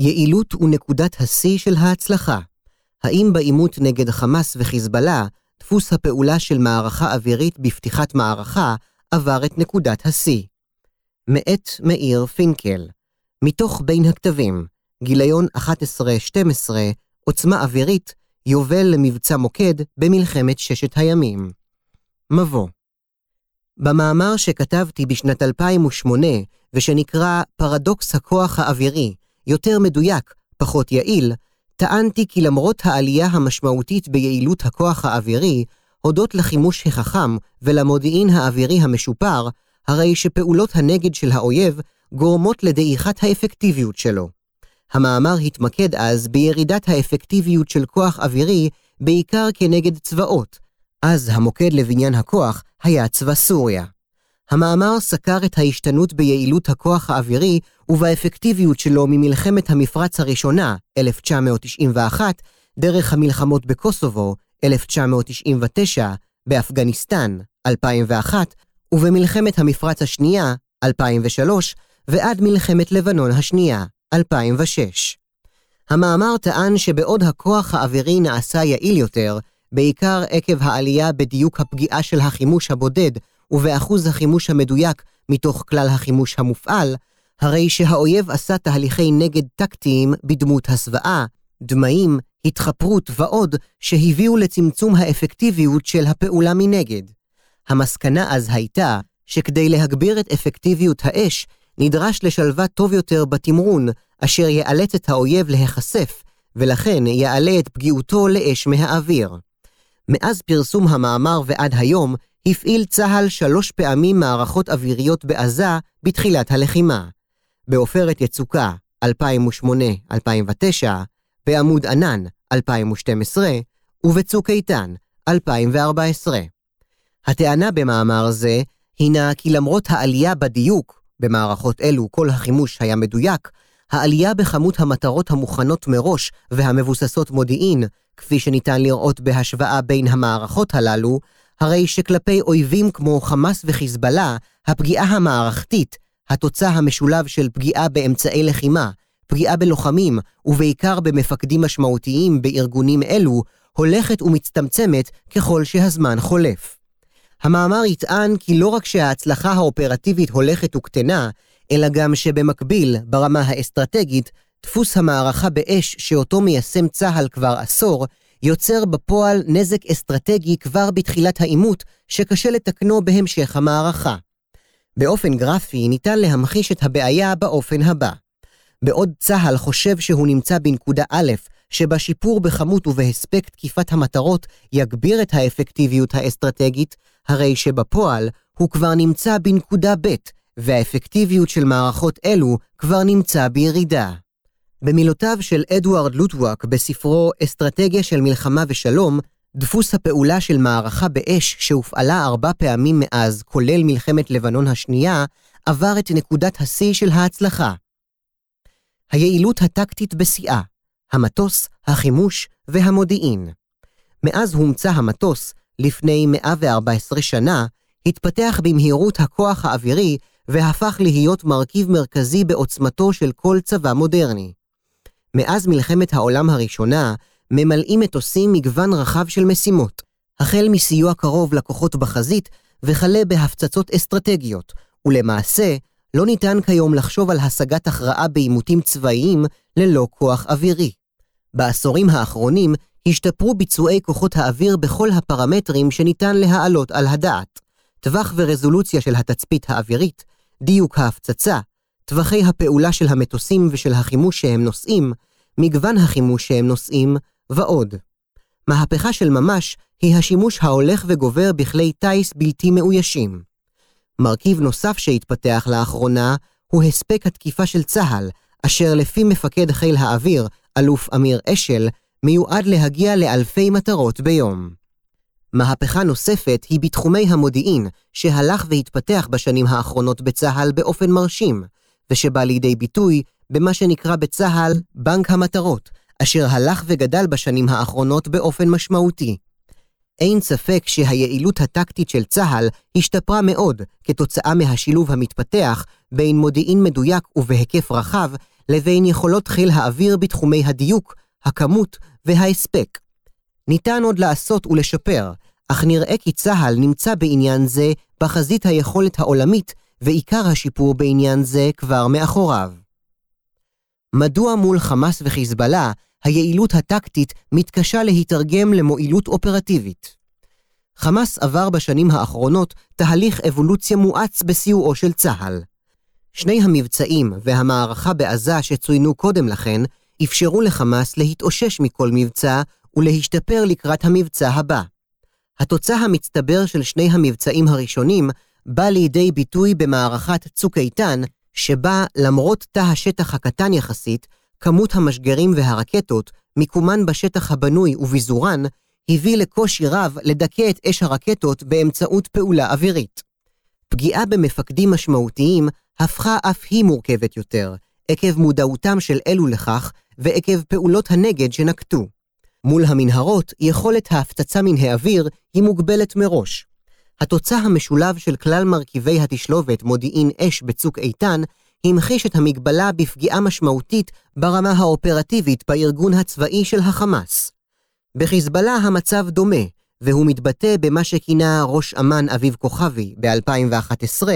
יעילות ונקודת השיא של ההצלחה. האם בעימות נגד חמאס וחיזבאללה, דפוס הפעולה של מערכה אווירית בפתיחת מערכה עבר את נקודת השיא? מאת מאיר פינקל, מתוך בין הכתבים, גיליון 11-12, עוצמה אווירית, יובל למבצע מוקד במלחמת ששת הימים. מבוא במאמר שכתבתי בשנת 2008, ושנקרא פרדוקס הכוח האווירי, יותר מדויק, פחות יעיל, טענתי כי למרות העלייה המשמעותית ביעילות הכוח האווירי, הודות לחימוש החכם ולמודיעין האווירי המשופר, הרי שפעולות הנגד של האויב גורמות לדעיכת האפקטיביות שלו. המאמר התמקד אז בירידת האפקטיביות של כוח אווירי, בעיקר כנגד צבאות. אז המוקד לבניין הכוח היה צבא סוריה. המאמר סקר את ההשתנות ביעילות הכוח האווירי ובאפקטיביות שלו ממלחמת המפרץ הראשונה, 1991, דרך המלחמות בקוסובו, 1999, באפגניסטן, 2001, ובמלחמת המפרץ השנייה, 2003, ועד מלחמת לבנון השנייה, 2006. המאמר טען שבעוד הכוח האווירי נעשה יעיל יותר, בעיקר עקב העלייה בדיוק הפגיעה של החימוש הבודד ובאחוז החימוש המדויק מתוך כלל החימוש המופעל, הרי שהאויב עשה תהליכי נגד טקטיים בדמות הסוואה, דמעים, התחפרות ועוד, שהביאו לצמצום האפקטיביות של הפעולה מנגד. המסקנה אז הייתה שכדי להגביר את אפקטיביות האש, נדרש לשלווה טוב יותר בתמרון, אשר יאלץ את האויב להיחשף, ולכן יעלה את פגיעותו לאש מהאוויר. מאז פרסום המאמר ועד היום, הפעיל צה"ל שלוש פעמים מערכות אוויריות בעזה בתחילת הלחימה. בעופרת יצוקה, 2008-2009, בעמוד ענן, 2012, ובצוק איתן, 2014. הטענה במאמר זה הינה כי למרות העלייה בדיוק, במערכות אלו כל החימוש היה מדויק, העלייה בכמות המטרות המוכנות מראש והמבוססות מודיעין, כפי שניתן לראות בהשוואה בין המערכות הללו, הרי שכלפי אויבים כמו חמאס וחיזבאללה, הפגיעה המערכתית, התוצא המשולב של פגיעה באמצעי לחימה, פגיעה בלוחמים, ובעיקר במפקדים משמעותיים בארגונים אלו, הולכת ומצטמצמת ככל שהזמן חולף. המאמר יטען כי לא רק שההצלחה האופרטיבית הולכת וקטנה, אלא גם שבמקביל, ברמה האסטרטגית, דפוס המערכה באש שאותו מיישם צה"ל כבר עשור, יוצר בפועל נזק אסטרטגי כבר בתחילת העימות, שקשה לתקנו בהמשך המערכה. באופן גרפי ניתן להמחיש את הבעיה באופן הבא. בעוד צה"ל חושב שהוא נמצא בנקודה א', שבה שיפור בכמות ובהספק תקיפת המטרות יגביר את האפקטיביות האסטרטגית, הרי שבפועל הוא כבר נמצא בנקודה ב', והאפקטיביות של מערכות אלו כבר נמצא בירידה. במילותיו של אדוארד לוטוואק בספרו "אסטרטגיה של מלחמה ושלום", דפוס הפעולה של מערכה באש שהופעלה ארבע פעמים מאז, כולל מלחמת לבנון השנייה, עבר את נקודת השיא של ההצלחה. היעילות הטקטית בשיאה, המטוס, החימוש והמודיעין. מאז הומצא המטוס, לפני 114 שנה, התפתח במהירות הכוח האווירי והפך להיות מרכיב מרכזי בעוצמתו של כל צבא מודרני. מאז מלחמת העולם הראשונה, ממלאים מטוסים מגוון רחב של משימות, החל מסיוע קרוב לכוחות בחזית וכלה בהפצצות אסטרטגיות, ולמעשה, לא ניתן כיום לחשוב על השגת הכרעה בעימותים צבאיים ללא כוח אווירי. בעשורים האחרונים השתפרו ביצועי כוחות האוויר בכל הפרמטרים שניתן להעלות על הדעת. טווח ורזולוציה של התצפית האווירית, דיוק ההפצצה, טווחי הפעולה של המטוסים ושל החימוש שהם נושאים, מגוון החימוש שהם נושאים, ועוד. מהפכה של ממש היא השימוש ההולך וגובר בכלי טיס בלתי מאוישים. מרכיב נוסף שהתפתח לאחרונה הוא הספק התקיפה של צה"ל, אשר לפי מפקד חיל האוויר, אלוף אמיר אשל, מיועד להגיע לאלפי מטרות ביום. מהפכה נוספת היא בתחומי המודיעין, שהלך והתפתח בשנים האחרונות בצה"ל באופן מרשים, ושבא לידי ביטוי במה שנקרא בצה"ל בנק המטרות, אשר הלך וגדל בשנים האחרונות באופן משמעותי. אין ספק שהיעילות הטקטית של צה"ל השתפרה מאוד כתוצאה מהשילוב המתפתח בין מודיעין מדויק ובהיקף רחב לבין יכולות חיל האוויר בתחומי הדיוק, הכמות וההספק. ניתן עוד לעשות ולשפר, אך נראה כי צה"ל נמצא בעניין זה בחזית היכולת העולמית, ועיקר השיפור בעניין זה כבר מאחוריו. מדוע מול חמאס וחיזבאללה היעילות הטקטית מתקשה להתרגם למועילות אופרטיבית? חמאס עבר בשנים האחרונות תהליך אבולוציה מואץ בסיועו של צה"ל. שני המבצעים והמערכה בעזה שצוינו קודם לכן, אפשרו לחמאס להתאושש מכל מבצע ולהשתפר לקראת המבצע הבא. התוצא המצטבר של שני המבצעים הראשונים בא לידי ביטוי במערכת צוק איתן, שבה למרות תא השטח הקטן יחסית, כמות המשגרים והרקטות, מיקומן בשטח הבנוי וביזורן, הביא לקושי רב לדכא את אש הרקטות באמצעות פעולה אווירית. פגיעה במפקדים משמעותיים הפכה אף היא מורכבת יותר, עקב מודעותם של אלו לכך ועקב פעולות הנגד שנקטו. מול המנהרות, יכולת ההפצצה מן האוויר היא מוגבלת מראש. התוצא המשולב של כלל מרכיבי התשלובת מודיעין אש בצוק איתן, המחיש את המגבלה בפגיעה משמעותית ברמה האופרטיבית בארגון הצבאי של החמאס. בחיזבאללה המצב דומה, והוא מתבטא במה שכינה ראש אמ"ן אביב כוכבי ב-2011,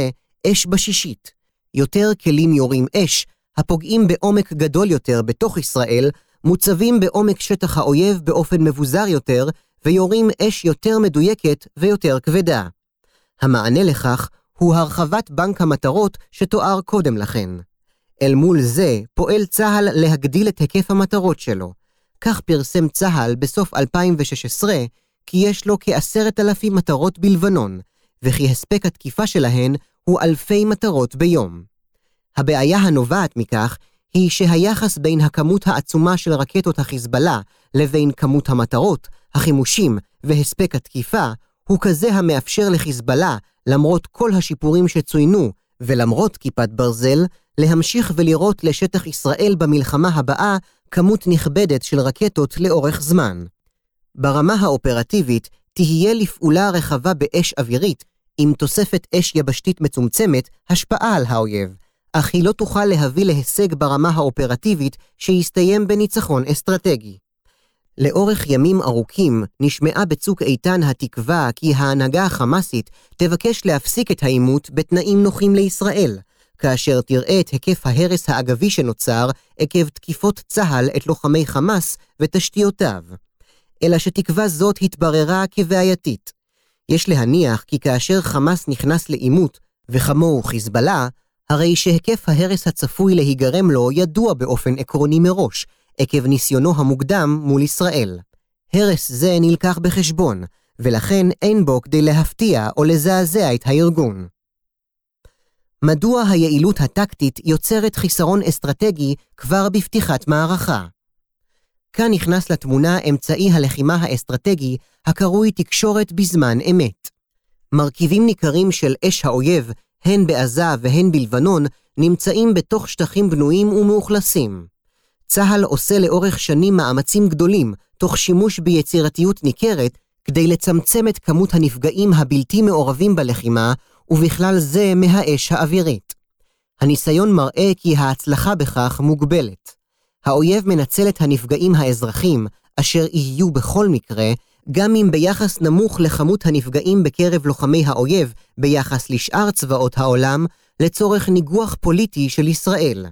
אש בשישית. יותר כלים יורים אש, הפוגעים בעומק גדול יותר בתוך ישראל, מוצבים בעומק שטח האויב באופן מבוזר יותר, ויורים אש יותר מדויקת ויותר כבדה. המענה לכך הוא הרחבת בנק המטרות שתואר קודם לכן. אל מול זה פועל צה"ל להגדיל את היקף המטרות שלו. כך פרסם צה"ל בסוף 2016 כי יש לו כעשרת אלפים מטרות בלבנון, וכי הספק התקיפה שלהן הוא אלפי מטרות ביום. הבעיה הנובעת מכך היא שהיחס בין הכמות העצומה של רקטות החיזבאללה לבין כמות המטרות, החימושים והספק התקיפה, הוא כזה המאפשר לחיזבאללה, למרות כל השיפורים שצוינו, ולמרות כיפת ברזל, להמשיך ולירות לשטח ישראל במלחמה הבאה כמות נכבדת של רקטות לאורך זמן. ברמה האופרטיבית, תהיה לפעולה רחבה באש אווירית, עם תוספת אש יבשתית מצומצמת, השפעה על האויב, אך היא לא תוכל להביא להישג ברמה האופרטיבית שיסתיים בניצחון אסטרטגי. לאורך ימים ארוכים נשמעה בצוק איתן התקווה כי ההנהגה החמאסית תבקש להפסיק את העימות בתנאים נוחים לישראל, כאשר תראה את היקף ההרס האגבי שנוצר עקב תקיפות צה"ל את לוחמי חמאס ותשתיותיו. אלא שתקווה זאת התבררה כבעייתית. יש להניח כי כאשר חמאס נכנס לעימות, וכמוהו חיזבאללה, הרי שהיקף ההרס הצפוי להיגרם לו ידוע באופן עקרוני מראש, עקב ניסיונו המוקדם מול ישראל. הרס זה נלקח בחשבון, ולכן אין בו כדי להפתיע או לזעזע את הארגון. מדוע היעילות הטקטית יוצרת חיסרון אסטרטגי כבר בפתיחת מערכה? כאן נכנס לתמונה אמצעי הלחימה האסטרטגי הקרוי תקשורת בזמן אמת. מרכיבים ניכרים של אש האויב הן בעזה והן בלבנון, נמצאים בתוך שטחים בנויים ומאוכלסים. צה"ל עושה לאורך שנים מאמצים גדולים, תוך שימוש ביצירתיות ניכרת, כדי לצמצם את כמות הנפגעים הבלתי מעורבים בלחימה, ובכלל זה מהאש האווירית. הניסיון מראה כי ההצלחה בכך מוגבלת. האויב מנצל את הנפגעים האזרחים, אשר יהיו בכל מקרה, גם אם ביחס נמוך לכמות הנפגעים בקרב לוחמי האויב ביחס לשאר צבאות העולם, לצורך ניגוח פוליטי של ישראל.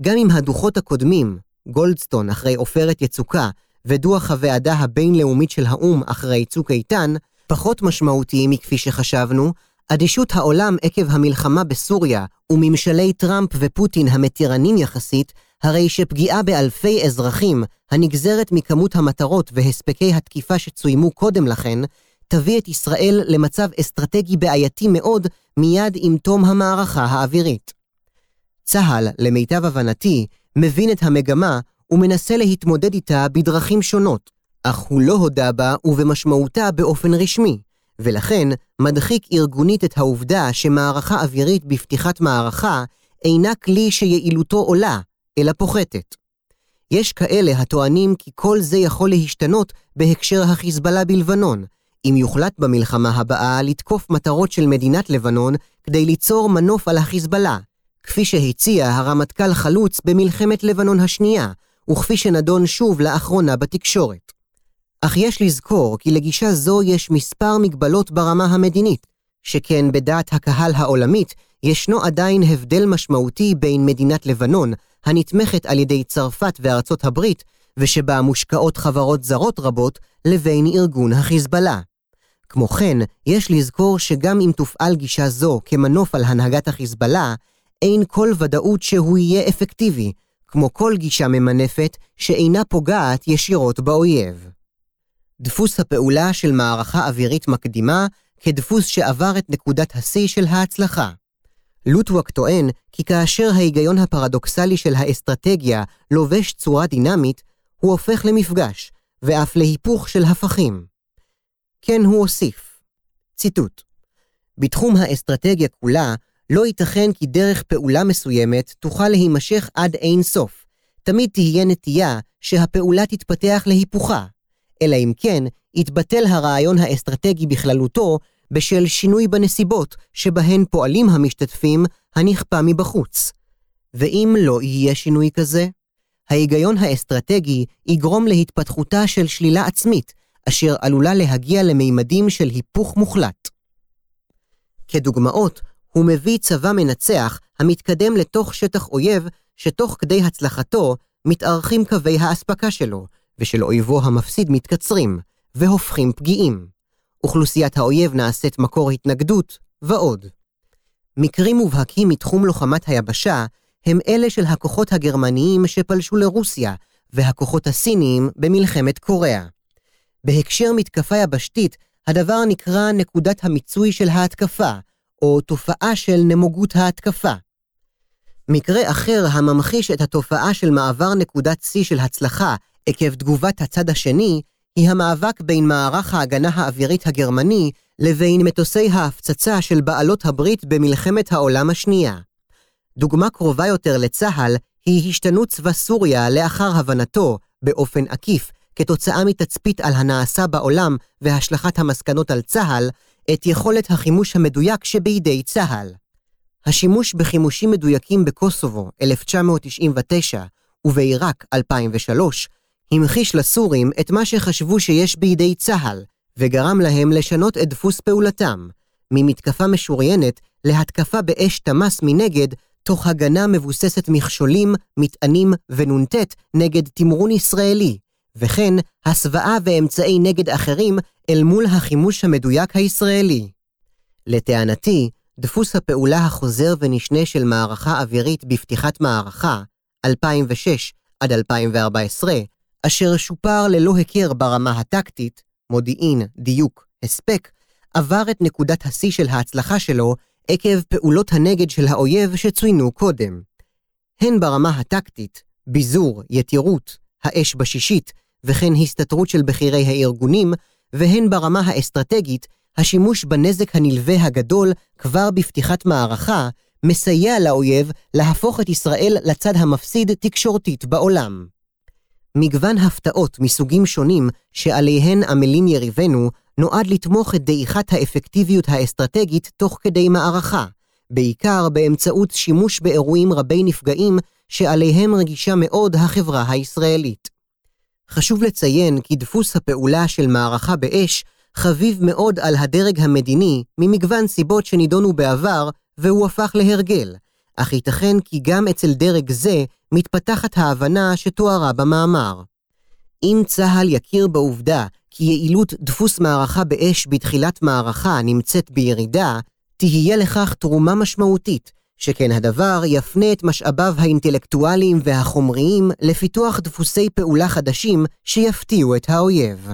גם אם הדוחות הקודמים, גולדסטון אחרי עופרת יצוקה, ודוח הוועדה הבינלאומית של האו"ם אחרי צוק איתן, פחות משמעותיים מכפי שחשבנו, אדישות העולם עקב המלחמה בסוריה וממשלי טראמפ ופוטין המתירנים יחסית, הרי שפגיעה באלפי אזרחים, הנגזרת מכמות המטרות והספקי התקיפה שצוימו קודם לכן, תביא את ישראל למצב אסטרטגי בעייתי מאוד מיד עם תום המערכה האווירית. צה"ל, למיטב הבנתי, מבין את המגמה ומנסה להתמודד איתה בדרכים שונות, אך הוא לא הודה בה ובמשמעותה באופן רשמי, ולכן מדחיק ארגונית את העובדה שמערכה אווירית בפתיחת מערכה אינה כלי שיעילותו עולה, אלא פוחתת. יש כאלה הטוענים כי כל זה יכול להשתנות בהקשר החיזבאללה בלבנון, אם יוחלט במלחמה הבאה לתקוף מטרות של מדינת לבנון כדי ליצור מנוף על החיזבאללה, כפי שהציע הרמטכ"ל חלוץ במלחמת לבנון השנייה, וכפי שנדון שוב לאחרונה בתקשורת. אך יש לזכור כי לגישה זו יש מספר מגבלות ברמה המדינית, שכן בדעת הקהל העולמית ישנו עדיין הבדל משמעותי בין מדינת לבנון, הנתמכת על ידי צרפת וארצות הברית, ושבה מושקעות חברות זרות רבות, לבין ארגון החיזבאללה. כמו כן, יש לזכור שגם אם תופעל גישה זו כמנוף על הנהגת החיזבאללה, אין כל ודאות שהוא יהיה אפקטיבי, כמו כל גישה ממנפת שאינה פוגעת ישירות באויב. דפוס הפעולה של מערכה אווירית מקדימה כדפוס שעבר את נקודת השיא של ההצלחה. לוטווק טוען כי כאשר ההיגיון הפרדוקסלי של האסטרטגיה לובש צורה דינמית, הוא הופך למפגש, ואף להיפוך של הפכים. כן הוא הוסיף, ציטוט: בתחום האסטרטגיה כולה, לא ייתכן כי דרך פעולה מסוימת תוכל להימשך עד אין סוף. תמיד תהיה נטייה שהפעולה תתפתח להיפוכה, אלא אם כן יתבטל הרעיון האסטרטגי בכללותו בשל שינוי בנסיבות שבהן פועלים המשתתפים הנכפה מבחוץ. ואם לא יהיה שינוי כזה, ההיגיון האסטרטגי יגרום להתפתחותה של שלילה עצמית, אשר עלולה להגיע למימדים של היפוך מוחלט. כדוגמאות, הוא מביא צבא מנצח המתקדם לתוך שטח אויב, שתוך כדי הצלחתו מתארכים קווי האספקה שלו, ושל אויבו המפסיד מתקצרים, והופכים פגיעים. אוכלוסיית האויב נעשית מקור התנגדות, ועוד. מקרים מובהקים מתחום לוחמת היבשה הם אלה של הכוחות הגרמניים שפלשו לרוסיה, והכוחות הסיניים במלחמת קוריאה. בהקשר מתקפה יבשתית, הדבר נקרא נקודת המיצוי של ההתקפה, או תופעה של נמוגות ההתקפה. מקרה אחר הממחיש את התופעה של מעבר נקודת שיא של הצלחה עקב תגובת הצד השני, היא המאבק בין מערך ההגנה האווירית הגרמני לבין מטוסי ההפצצה של בעלות הברית במלחמת העולם השנייה. דוגמה קרובה יותר לצה"ל היא השתנות צבא סוריה לאחר הבנתו, באופן עקיף, כתוצאה מתצפית על הנעשה בעולם והשלכת המסקנות על צה"ל, את יכולת החימוש המדויק שבידי צה"ל. השימוש בחימושים מדויקים בקוסובו 1999 ובעיראק 2003 המחיש לסורים את מה שחשבו שיש בידי צה"ל, וגרם להם לשנות את דפוס פעולתם, ממתקפה משוריינת להתקפה באש תמ"ס מנגד, תוך הגנה מבוססת מכשולים, מטענים ונ"ט נגד תמרון ישראלי, וכן הסוואה ואמצעי נגד אחרים אל מול החימוש המדויק הישראלי. לטענתי, דפוס הפעולה החוזר ונשנה של מערכה אווירית בפתיחת מערכה, 2006 עד 2014, אשר שופר ללא הכר ברמה הטקטית, מודיעין, דיוק, הספק, עבר את נקודת השיא של ההצלחה שלו עקב פעולות הנגד של האויב שצוינו קודם. הן ברמה הטקטית, ביזור, יתירות, האש בשישית, וכן הסתתרות של בכירי הארגונים, והן ברמה האסטרטגית, השימוש בנזק הנלווה הגדול כבר בפתיחת מערכה, מסייע לאויב להפוך את ישראל לצד המפסיד תקשורתית בעולם. מגוון הפתעות מסוגים שונים שעליהן עמלים יריבינו, נועד לתמוך את דעיכת האפקטיביות האסטרטגית תוך כדי מערכה, בעיקר באמצעות שימוש באירועים רבי נפגעים שעליהם רגישה מאוד החברה הישראלית. חשוב לציין כי דפוס הפעולה של מערכה באש חביב מאוד על הדרג המדיני ממגוון סיבות שנידונו בעבר והוא הפך להרגל, אך ייתכן כי גם אצל דרג זה מתפתחת ההבנה שתוארה במאמר. אם צה"ל יכיר בעובדה כי יעילות דפוס מערכה באש בתחילת מערכה נמצאת בירידה, תהיה לכך תרומה משמעותית, שכן הדבר יפנה את משאביו האינטלקטואליים והחומריים לפיתוח דפוסי פעולה חדשים שיפתיעו את האויב.